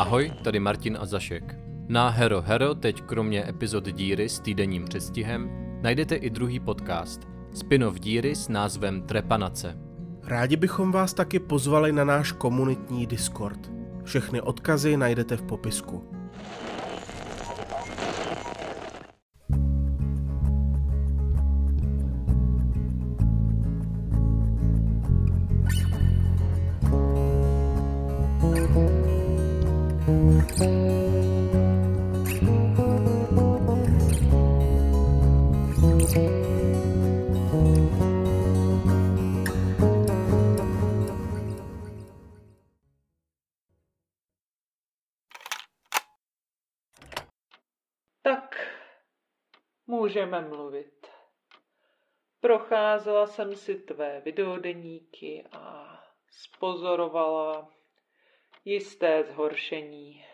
Ahoj, tady Martin a Zašek. Na Hero Hero teď kromě epizod Díry s týdenním předstihem najdete i druhý podcast, spin-off Díry s názvem Trepanace. Rádi bychom vás taky pozvali na náš komunitní Discord. Všechny odkazy najdete v popisku. Můžeme mluvit. Procházela jsem si tvé videodeníky a spozorovala jisté zhoršení.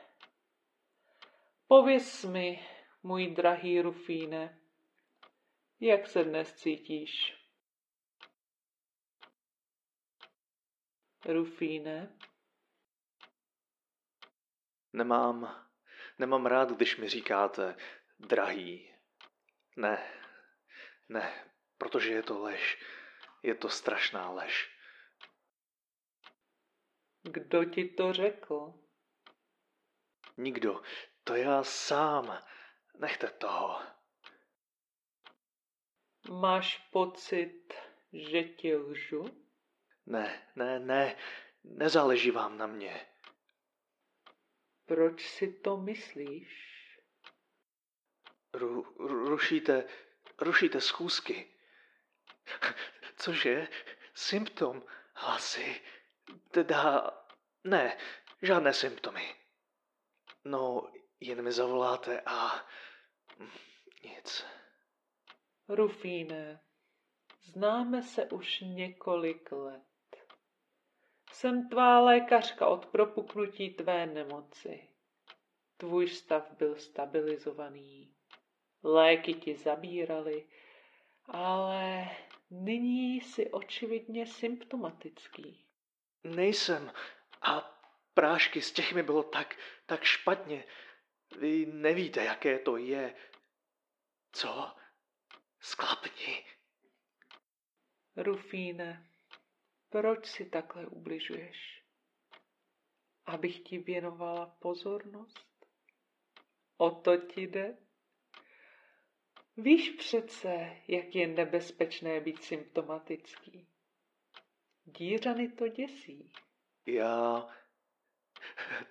Pověz mi, můj drahý Rufíne, jak se dnes cítíš? Rufíne? Nemám, nemám rád, když mi říkáte drahý. Ne, ne, protože je to lež. Je to strašná lež. Kdo ti to řekl? Nikdo. To já sám. Nechte toho. Máš pocit, že ti lžu? Ne, ne, ne. Nezáleží vám na mě. Proč si to myslíš? Ru, ru, rušíte, rušíte schůzky. Cože? Symptom, hlasy. Teda, ne, žádné symptomy. No, jen mi zavoláte a nic. Rufíne, známe se už několik let. Jsem tvá lékařka od propuknutí tvé nemoci. Tvůj stav byl stabilizovaný. Léky ti zabírali, ale nyní jsi očividně symptomatický. Nejsem. A prášky z těch mi bylo tak, tak špatně. Vy nevíte, jaké to je. Co? Sklapni. Rufíne, proč si takhle ubližuješ? Abych ti věnovala pozornost? O to ti jde? Víš přece, jak je nebezpečné být symptomatický. Dířany to děsí. Já...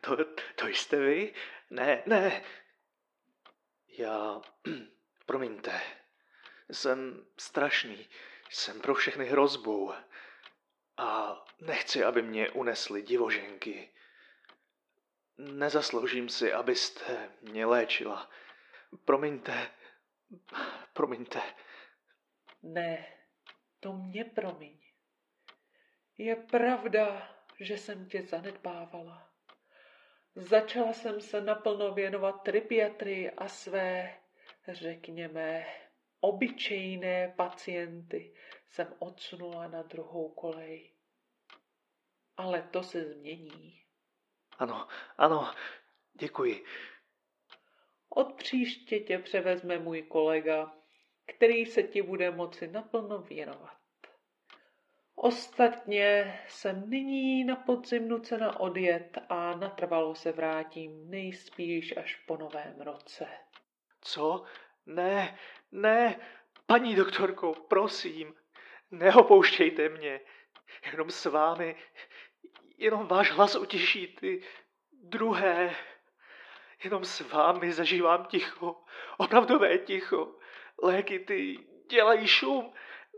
To, to jste vy? Ne, ne. Já... Promiňte. Jsem strašný. Jsem pro všechny hrozbou. A nechci, aby mě unesly divoženky. Nezasloužím si, abyste mě léčila. Promiňte. Promiňte. Ne, to mě promiň. Je pravda, že jsem tě zanedbávala. Začala jsem se naplno věnovat tripiatrii a své, řekněme, obyčejné pacienty jsem odsunula na druhou kolej. Ale to se změní. Ano, ano, děkuji. Od příště tě převezme můj kolega, který se ti bude moci naplno věnovat. Ostatně jsem nyní na podzim nucena odjet a natrvalo se vrátím nejspíš až po novém roce. Co? Ne, ne, paní doktorko, prosím, neopouštějte mě. Jenom s vámi, jenom váš hlas utěší ty druhé. Jenom s vámi zažívám ticho, opravdové ticho. Léky ty dělají šum,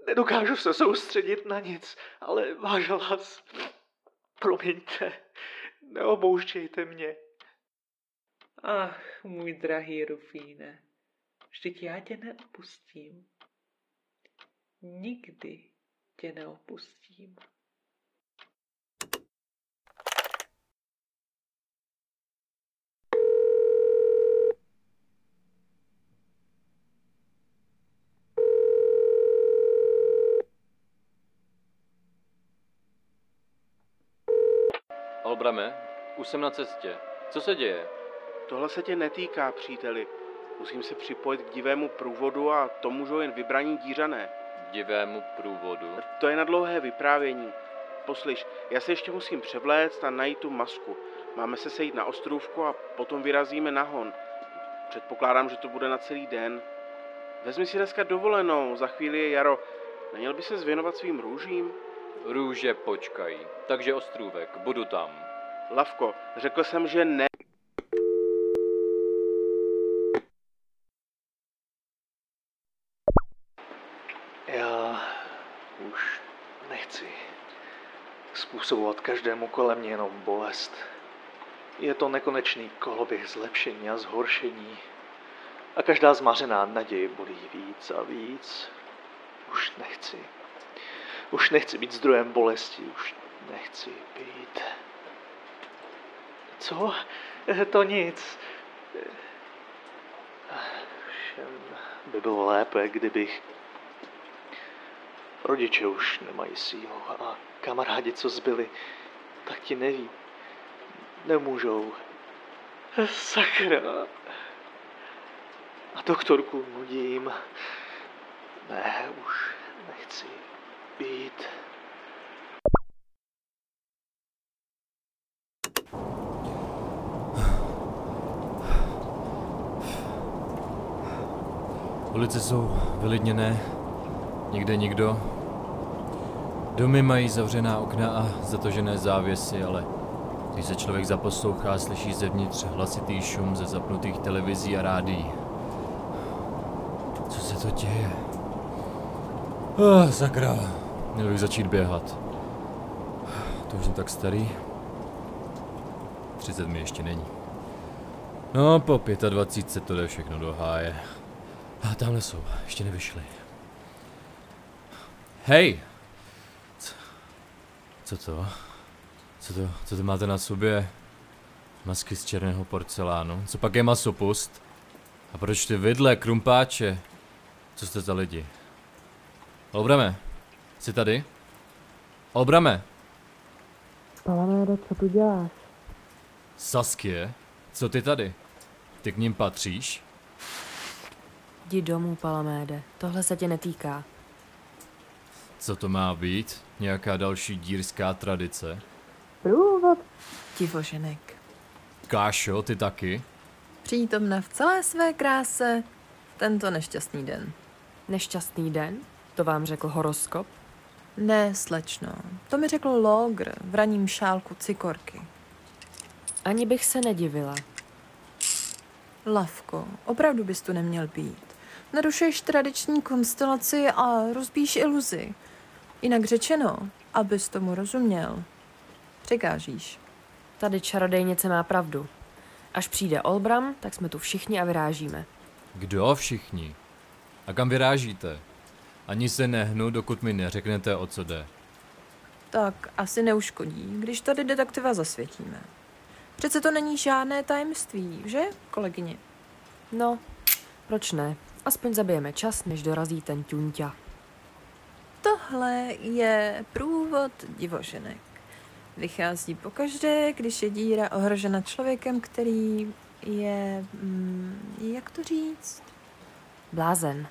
nedokážu se soustředit na nic, ale váš hlas, promiňte, neobouštějte mě. Ach, můj drahý Rufíne, vždyť já tě neopustím. Nikdy tě neopustím. Olbrame, už jsem na cestě. Co se děje? Tohle se tě netýká, příteli. Musím se připojit k divému průvodu a to můžou jen vybraní dířané. Divému průvodu. To je na dlouhé vyprávění. Poslyš, já se ještě musím převléct a najít tu masku. Máme se sejít na ostrůvku a potom vyrazíme na hon. Předpokládám, že to bude na celý den. Vezmi si dneska dovolenou, za chvíli je jaro. Neměl by se zvěnovat svým růžím? Růže počkají. Takže ostrůvek, budu tam. Lavko, řekl jsem, že ne. Já už nechci způsobovat každému kolem mě jenom bolest. Je to nekonečný koloběh zlepšení a zhoršení. A každá zmařená naděje bolí víc a víc. Už nechci. Už nechci být zdrojem bolesti, už nechci být. Co? Eh, To nic. Všem by bylo lépe, kdybych... Rodiče už nemají sílu a kamarádi, co zbyli, tak ti neví. Nemůžou. Sakra. A doktorku nudím. Ne, už nechci být. Ulice jsou vylidněné, nikde nikdo. Domy mají zavřená okna a zatožené závěsy, ale když se člověk zaposlouchá, slyší zevnitř hlasitý šum ze zapnutých televizí a rádií. Co se to děje? Oh, sakra, měl bych začít běhat. To už jsem tak starý. 30 mi ještě není. No, po 25 to jde všechno do háje. A tamhle jsou, ještě nevyšli. Hej! Co, co to? Co to, co to máte na sobě? Masky z černého porcelánu. Co pak je masopust? A proč ty vidle, krumpáče? Co jste za lidi? Olbrame, jsi tady? Olbrame! Palamére, co tu děláš? Saskie, co ty tady? Ty k ním patříš? Jdi domů, Palaméde. Tohle se tě netýká. Co to má být? Nějaká další dírská tradice? Průvod divoženek. Kášo, ty taky? Přítomna v celé své kráse tento nešťastný den. Nešťastný den? To vám řekl horoskop? Ne, slečno, to mi řekl Logr v raním šálku cikorky. Ani bych se nedivila. Lavko, opravdu bys tu neměl být. Narušuješ tradiční konstelaci a rozbíš iluzi. Jinak řečeno, abys tomu rozuměl. Překážíš. Tady čarodejnice má pravdu. Až přijde Olbram, tak jsme tu všichni a vyrážíme. Kdo všichni? A kam vyrážíte? Ani se nehnu, dokud mi neřeknete, o co jde. Tak asi neuškodí, když tady detektiva zasvětíme. Přece to není žádné tajemství, že, kolegyně? No, proč ne? Aspoň zabijeme čas, než dorazí ten ťunťa. Tohle je průvod divoženek. Vychází pokaždé, když je díra ohrožena člověkem, který je, mm, jak to říct, Blázen.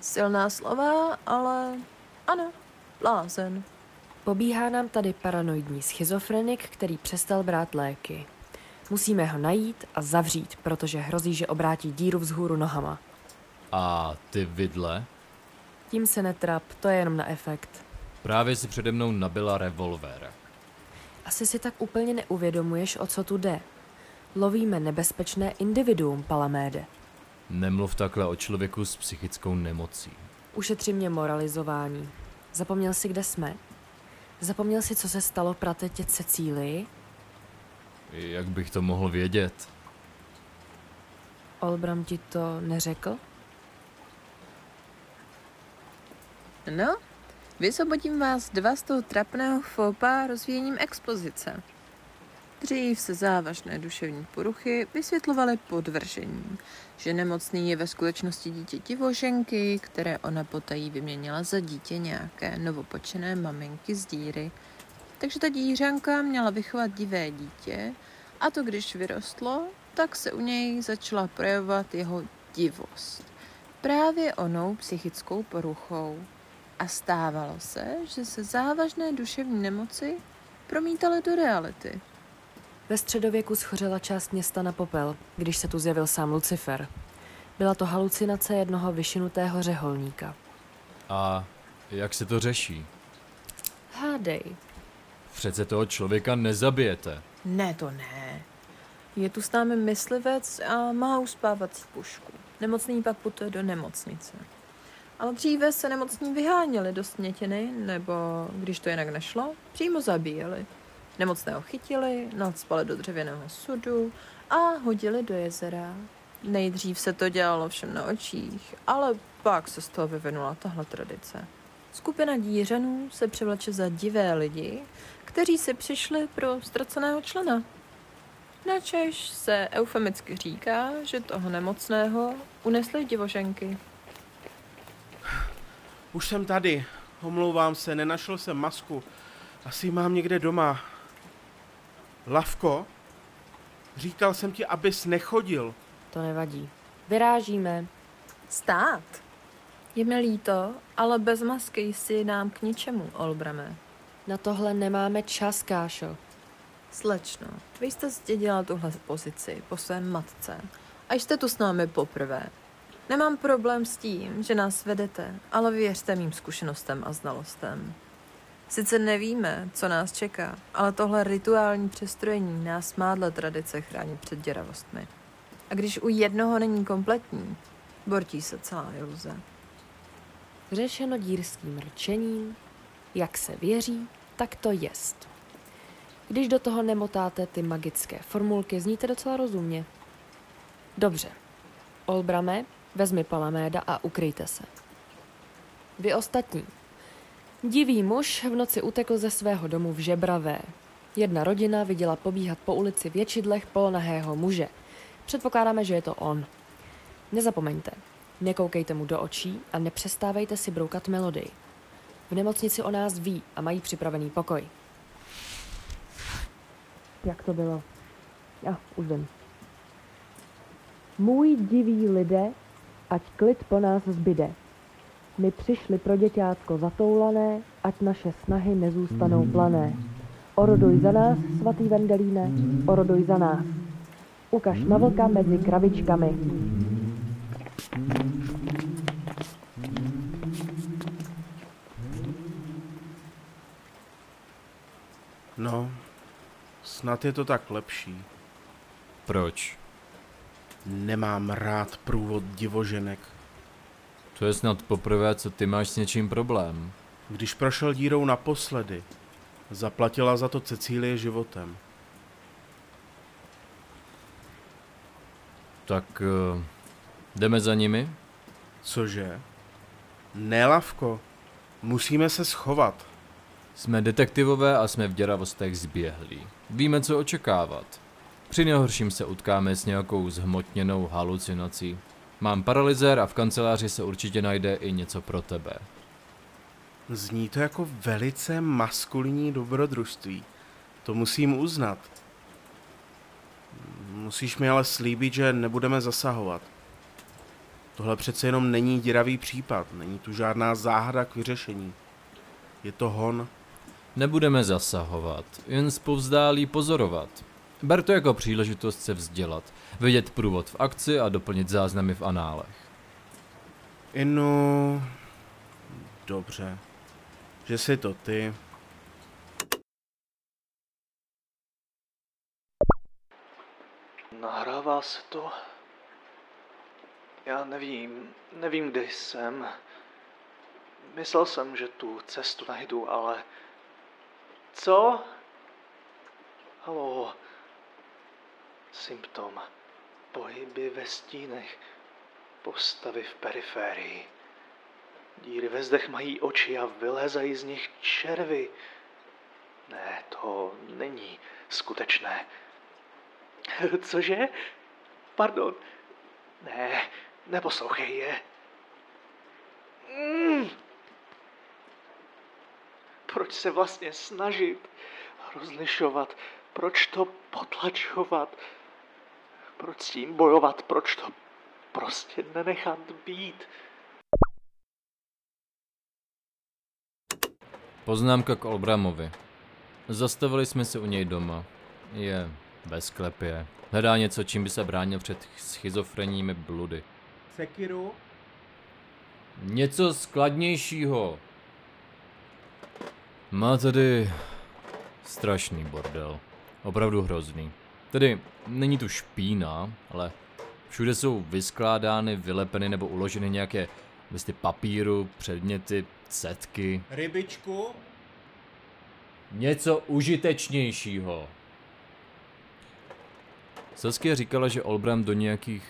silná slova, ale ano, blázen. Pobíhá nám tady paranoidní schizofrenik, který přestal brát léky. Musíme ho najít a zavřít, protože hrozí, že obrátí díru vzhůru nohama. A ty vidle? Tím se netrap, to je jenom na efekt. Právě si přede mnou nabila revolver. Asi si tak úplně neuvědomuješ, o co tu jde. Lovíme nebezpečné individuum, Palaméde. Nemluv takhle o člověku s psychickou nemocí. Ušetři mě moralizování. Zapomněl si, kde jsme? Zapomněl si, co se stalo pratetě Cecílii? Jak bych to mohl vědět? Olbram ti to neřekl? No, vysvobodím vás dva z toho trapného fopa rozvíjením expozice. Dřív se závažné duševní poruchy vysvětlovaly podvržením, že nemocný je ve skutečnosti dítě divoženky, které ona potají vyměnila za dítě nějaké novopočené maminky z díry. Takže ta dířanka měla vychovat divé dítě A to když vyrostlo, tak se u něj začala projevovat jeho divost. Právě onou psychickou poruchou. A stávalo se, že se závažné duševní nemoci promítaly do reality. Ve středověku schořela část města na popel, když se tu zjevil sám Lucifer. Byla to halucinace jednoho vyšinutého řeholníka. A jak se to řeší? Hádej, Přece toho člověka nezabijete. Ne, to ne. Je tu s námi myslivec a má uspávací pušku. Nemocný pak putuje do nemocnice. Ale dříve se nemocní vyháněli do snětiny, nebo když to jinak nešlo, přímo zabíjeli. Nemocného chytili, nadspali do dřevěného sudu a hodili do jezera. Nejdřív se to dělalo všem na očích, ale pak se z toho vyvinula tahle tradice. Skupina dířanů se převleče za divé lidi, kteří si přišli pro ztraceného člena. Načež se eufemicky říká, že toho nemocného unesly divoženky. Už jsem tady. Omlouvám se, nenašel jsem masku. Asi ji mám někde doma. Lavko? Říkal jsem ti, abys nechodil. to nevadí. Vyrážíme. Stát! Je mi líto, ale bez masky jsi nám k ničemu, Olbrame. Na tohle nemáme čas, Kášo. Slečno, vy jste zdědila tuhle pozici po své matce a jste tu s námi poprvé. Nemám problém s tím, že nás vedete, ale věřte mým zkušenostem a znalostem. Sice nevíme, co nás čeká, ale tohle rituální přestrojení nás má dle tradice chránit před děravostmi. A když u jednoho není kompletní, bortí se celá iluze. Řešeno dírským rčením, jak se věří, tak to jest. Když do toho nemotáte ty magické formulky, zníte docela rozumně. Dobře. Olbrame, vezmi Palaméda a ukryjte se. Vy ostatní. Divý muž v noci utekl ze svého domu v Žebravé. Jedna rodina viděla pobíhat po ulici v ječidlech polonahého muže. Předpokládáme, že je to on. Nezapomeňte, nekoukejte mu do očí a nepřestávejte si broukat melodii. V nemocnici o nás ví a mají připravený pokoj. Jak to bylo? Já už vím. Můj diví lidé, ať klid po nás zbyde. My přišli pro děťátko zatoulané, ať naše snahy nezůstanou plané. Oroduj za nás, svatý Vendelíne, oroduj za nás. Ukaž na vlka mezi kravičkami. No, snad je to tak lepší. Proč? Nemám rád průvod divoženek. To je snad poprvé, co ty máš s něčím problém. Když prošel dírou naposledy, zaplatila za to Cecílie životem. Tak uh, jdeme za nimi? Cože? Ne, Lavko. Musíme se schovat. Jsme detektivové a jsme v děravostech zběhlí. Víme, co očekávat. Při nejhorším se utkáme s nějakou zhmotněnou halucinací. Mám paralyzér a v kanceláři se určitě najde i něco pro tebe. Zní to jako velice maskulinní dobrodružství. To musím uznat. Musíš mi ale slíbit, že nebudeme zasahovat. Tohle přece jenom není děravý případ, není tu žádná záhada k vyřešení. Je to hon. Nebudeme zasahovat, jen zpovzdálí pozorovat. Ber to jako příležitost se vzdělat, vidět průvod v akci a doplnit záznamy v análech. Inu... Dobře. Že jsi to ty. Nahrává se to? Já nevím, nevím, kde jsem. Myslel jsem, že tu cestu najdu, ale... Co? Halo. Symptom. Pohyby ve stínech. Postavy v periférii. Díry ve zdech mají oči a vylézají z nich červy. Ne, to není skutečné. Cože? Pardon. Ne, neposlouchej je. Mm. Proč se vlastně snažit rozlišovat Proč to potlačovat? Proč s tím bojovat? Proč to prostě nenechat být? Poznámka k Olbramovi. Zastavili jsme se u něj doma. Je ve sklepě. Hledá něco, čím by se bránil před schizofrenními bludy. Sekiru? Něco skladnějšího. Má tady strašný bordel. Opravdu hrozný. Tedy není tu špína, ale všude jsou vyskládány, vylepeny nebo uloženy nějaké listy papíru, předměty, setky. Rybičku? Něco užitečnějšího. Saskia říkala, že Olbram do nějakých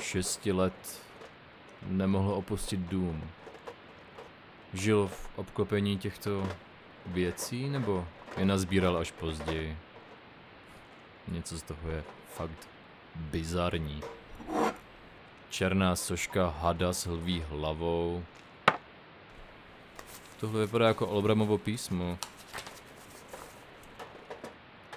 šesti let nemohl opustit dům. Žil v obklopení těchto věcí, nebo je nazbíral až později? Něco z toho je fakt bizarní. Černá soška hada s lví hlavou. Tohle vypadá jako Olbramovo písmo.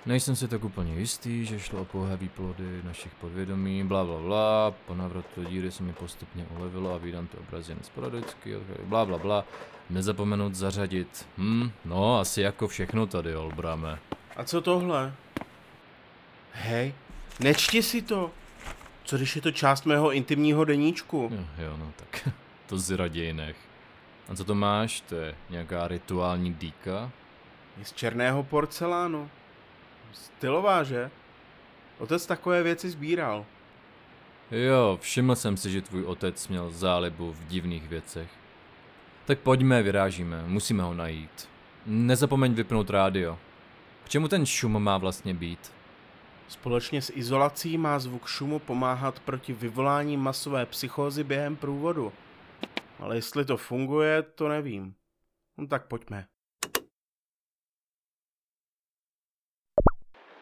Nejsem si tak úplně jistý, že šlo o pouhé výplody našich podvědomí, bla bla bla, po návratu díry se mi postupně ulevilo a vídám ty obrazy jen sporadicky, bla bla bla, nezapomenout zařadit, hm, no asi jako všechno tady, Olbrame. A co tohle? Hej, nečti si to. Co když je to část mého intimního deníčku? Jo, jo, no tak to si raději nech. A co to máš? To je nějaká rituální dýka? Je z černého porcelánu. Stylová, že? Otec takové věci sbíral. Jo, všiml jsem si, že tvůj otec měl zálibu v divných věcech. Tak pojďme, vyrážíme, musíme ho najít. Nezapomeň vypnout rádio. K čemu ten šum má vlastně být? Společně s izolací má zvuk šumu pomáhat proti vyvolání masové psychózy během průvodu. Ale jestli to funguje, to nevím. No tak pojďme.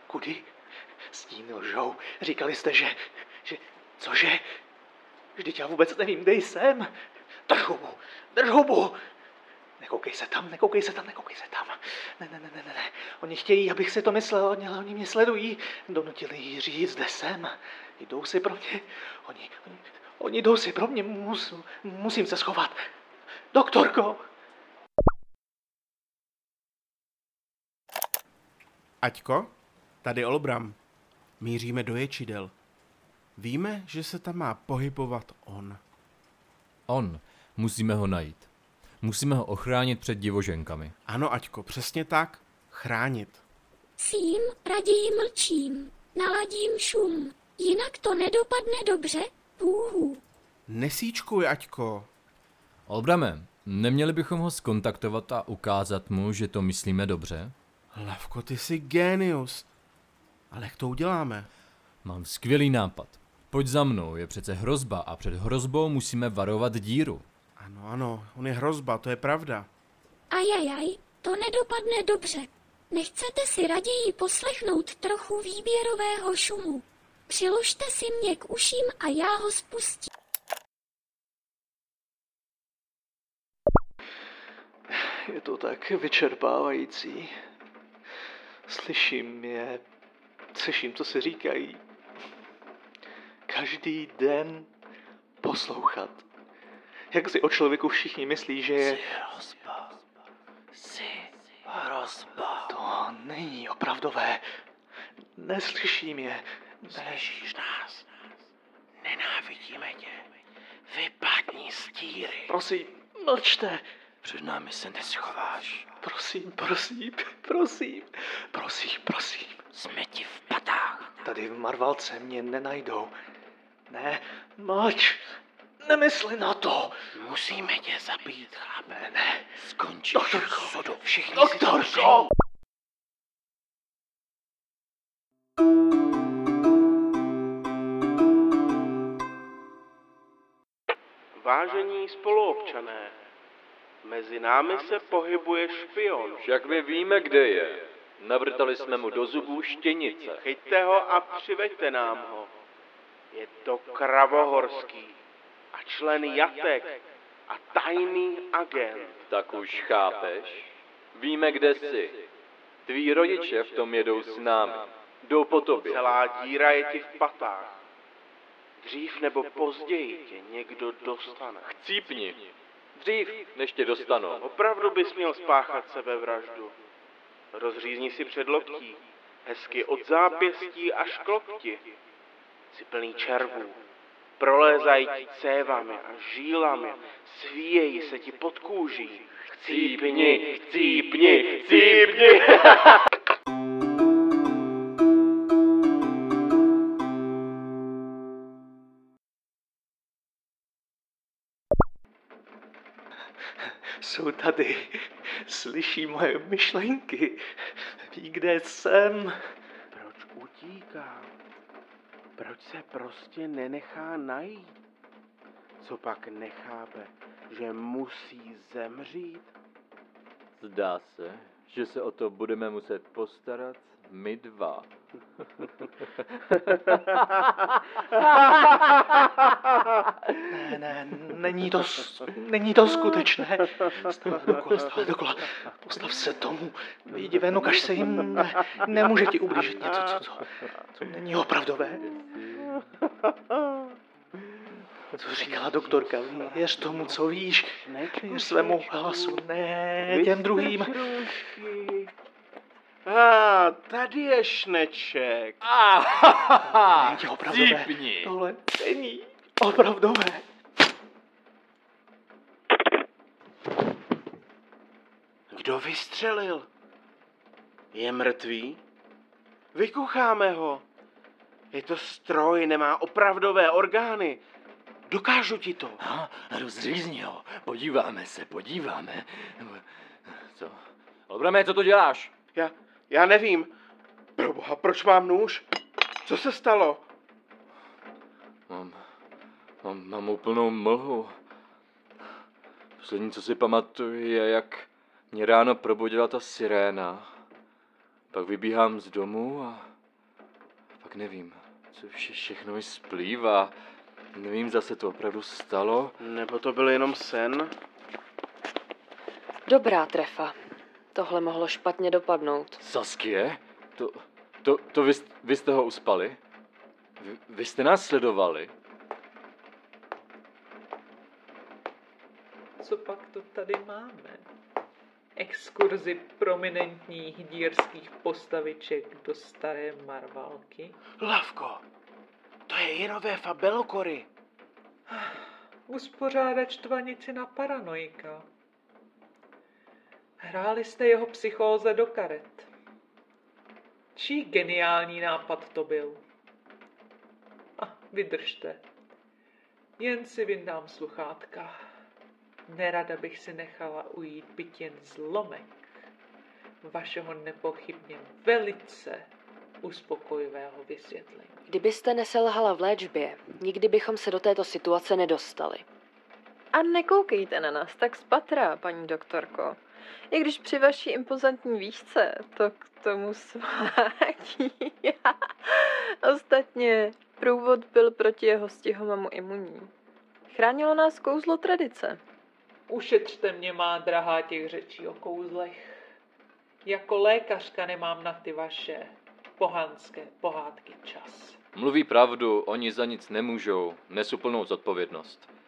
Kudy? Stíny lžou. Říkali jste, že... že... Cože? Vždyť já vůbec nevím, kde jsem. Drž hubu, drž hubu. Nekoukej se tam, nekoukej se tam, nekoukej se tam. Ne, ne, ne, ne, ne, ne. Oni chtějí, abych si to myslel, ale oni mě sledují. Donutili jí říct, kde jsem. Jdou si pro mě. Oni, oni, oni jdou si pro mě, Mus, musím se schovat. Doktorko! Aťko, tady Olbram. Míříme do ječidel. Víme, že se tam má pohybovat on. On. Musíme ho najít. Musíme ho ochránit před divoženkami. Ano, Aťko, přesně tak. Chránit. Sím, raději mlčím. Naladím šum. Jinak to nedopadne dobře. Hůhů. Nesíčkuj, Aťko. Olbrame, neměli bychom ho skontaktovat a ukázat mu, že to myslíme dobře? Lavko, ty jsi genius. Ale jak to uděláme? Mám skvělý nápad. Pojď za mnou, je přece hrozba a před hrozbou musíme varovat díru. Ano, ano, on je hrozba, to je pravda. Ajajaj, to nedopadne dobře. Nechcete si raději poslechnout trochu výběrového šumu. Přiložte si mě k uším a já ho spustím. Je to tak vyčerpávající. Slyším je, slyším, co si říkají. Každý den poslouchat. Jak si o člověku všichni myslí, že je... hrozba. Jsi hrozba. To není opravdové. Neslyším je. Neslyšíš nás. Nenávidíme tě. Vypadni z díry. Prosím, mlčte. Před námi se neschováš. Prosím, prosím, prosím, prosím, prosím. Jsme ti v patách. Tady v Marvalce mě nenajdou. Ne, mlč. Nemysli na to. Musíme tě zabít, chlape. Ne. Skončíš Doktorko. sudu. Všichni Doktorko. Vážení spoluobčané, mezi námi se pohybuje špion. Však my víme, kde je. Navrtali jsme mu do zubů štěnice. Chyťte ho a přiveďte nám ho. Je to Kravohorský a člen Jatek a tajný agent. Tak už chápeš? Víme, kde jsi. Tví rodiče v tom jedou s námi. Jdou po tobě. Celá díra je ti v patách. Dřív nebo později tě někdo dostane. Cípni. Dřív, než tě dostanou. Opravdu bys měl spáchat sebevraždu. Rozřízni si před loktí. Hezky od zápěstí až k lokti. Jsi plný červů. Prolézají ti cévami a žílami. Svíjejí se ti pod kůží. Chcípni, chcípni, chcípni. Jsou tady, slyší moje myšlenky, ví, kde jsem. Proč se prostě nenechá najít? Co pak nechápe, že musí zemřít? Zdá se, že se o to budeme muset postarat my dva. Ne, ne, není to, není to skutečné. Stále dokola, stále dokola. Postav se tomu. Vyjdi ven, ukaž se jim. Ne, nemůže ti ublížit něco, co, co, co není opravdové. Co říkala doktorka? Věř tomu, co víš. Věř svému hlasu, ne těm druhým. A tady je šneček. Není opravdové. Cípni. Tohle není opravdové. Kdo vystřelil? Je mrtvý? Vykucháme ho. Je to stroj, nemá opravdové orgány. Dokážu ti to. Ha, rozřízni ho. Podíváme se, podíváme. Co? Obrame, co to děláš? Já, já nevím. Proboha, proč mám nůž? Co se stalo? Mám, mám, mám úplnou mlhu. Poslední, co si pamatuju, je, jak mě ráno probudila ta siréna. Pak vybíhám z domu a pak nevím, co vše, všechno mi splývá. Nevím, zase to opravdu stalo. Nebo to byl jenom sen? Dobrá trefa. Tohle mohlo špatně dopadnout. Saskie? To, to, to vy, vy jste ho uspali? Vy, vy jste nás sledovali? Co pak to tady máme? Exkurzi prominentních dírských postaviček do staré Marvalky? Lavko, to je Jinové fabelokory. Uspořádat štvanici na paranoika. Hráli jste jeho psychóze do karet. Čí geniální nápad to byl? A vydržte. Jen si vyndám sluchátka. Nerada bych si nechala ujít byt jen zlomek vašeho nepochybně velice uspokojivého vysvětlení. Kdybyste neselhala v léčbě, nikdy bychom se do této situace nedostali. A nekoukejte na nás tak spatra, paní doktorko. I když při vaší impozantní výšce to k tomu svádí. Ostatně průvod byl proti jeho stihomamu imunní. Chránilo nás kouzlo tradice. Ušetřte mě, má drahá, těch řečí o kouzlech. Jako lékařka nemám na ty vaše pohanské pohádky čas. Mluví pravdu, oni za nic nemůžou, nesu plnou zodpovědnost.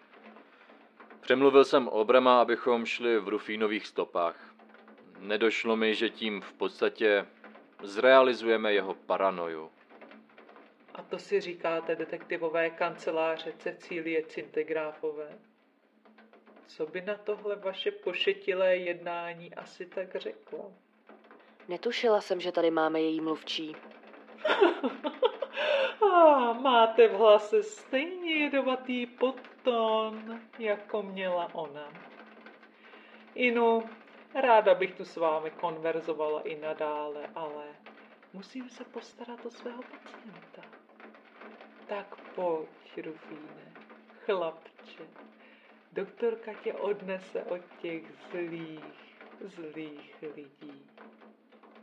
Přemluvil jsem Obrama, abychom šli v Rufínových stopách. Nedošlo mi, že tím v podstatě zrealizujeme jeho paranoju. A to si říkáte detektivové kanceláře Cecílie Cintegráfové? Co by na tohle vaše pošetilé jednání asi tak řekla? Netušila jsem, že tady máme její mluvčí. A máte v hlase stejně jedovatý podton, jako měla ona. Inu, ráda bych tu s vámi konverzovala i nadále, ale musím se postarat o svého pacienta. Tak pojď, Rufíne, chlapče. Doktorka tě odnese od těch zlých, zlých lidí.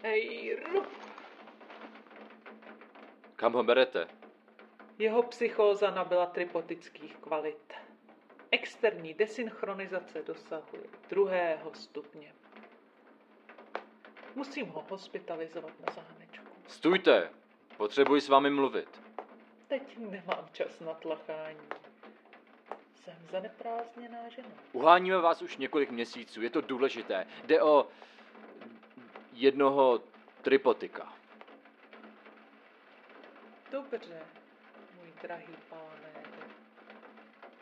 Ej, Ruf! Kam ho berete? Jeho psychóza nabyla tripotických kvalit. Externí desynchronizace dosahuje druhého stupně. Musím ho hospitalizovat na zámečku. Stůjte! Potřebuji s vámi mluvit. Teď nemám čas na tlachání. Jsem zaneprázdněná žena. Uháníme vás už několik měsíců, je to důležité. Jde o jednoho tripotika. Dobře, drahý pane.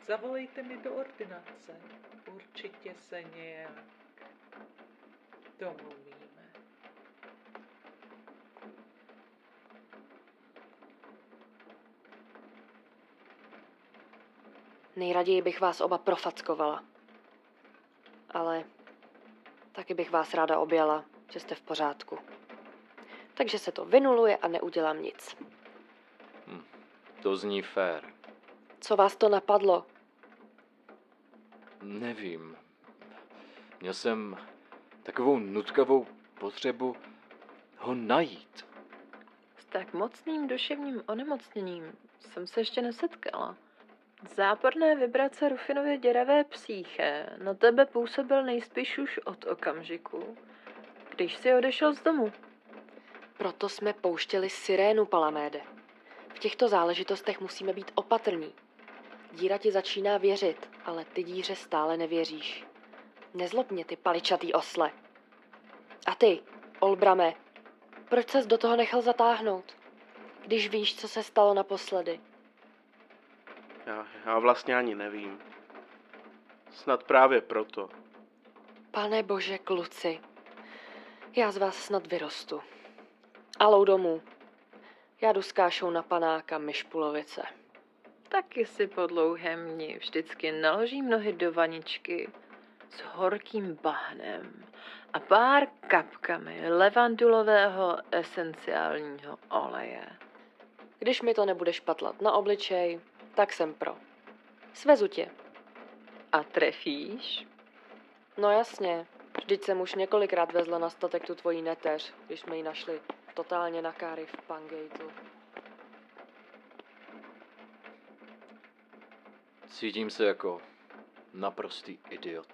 Zavolejte mi do ordinace. Určitě se nějak domluvíme. Nejraději bych vás oba profackovala. Ale taky bych vás ráda objala, že jste v pořádku. Takže se to vynuluje a neudělám nic. To zní fér. Co vás to napadlo? Nevím. Měl jsem takovou nutkavou potřebu ho najít. S tak mocným duševním onemocněním jsem se ještě nesetkala. Záporné vibrace Rufinově děravé psíche na tebe působil nejspíš už od okamžiku, když si odešel z domu. Proto jsme pouštěli sirénu, Palaméde. V těchto záležitostech musíme být opatrní. Díra ti začíná věřit, ale ty díře stále nevěříš. Nezlob mě, ty paličatý osle. A ty, Olbrame, proč ses do toho nechal zatáhnout? Když víš, co se stalo naposledy. Já, já vlastně ani nevím. Snad právě proto. Pane bože, kluci, já z vás snad vyrostu. Alou domů. Já jdu s kášou na panáka Myšpulovice. Taky si po dlouhém dni vždycky naložím nohy do vaničky s horkým bahnem a pár kapkami levandulového esenciálního oleje. Když mi to nebude špatlat na obličej, tak jsem pro. Svezu tě. A trefíš? No jasně, vždyť jsem už několikrát vezla na statek tu tvojí neteř, když jsme ji našli totálně na káry v Pangateu. Cítím se jako naprostý idiot.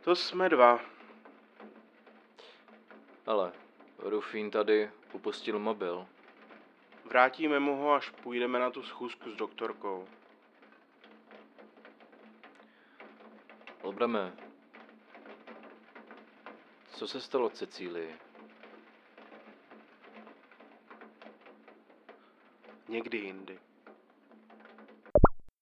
To jsme dva. Ale Rufín tady upustil mobil. Vrátíme mu ho, až půjdeme na tu schůzku s doktorkou. Olbrame, co se stalo Cecílii? Někdy jindy.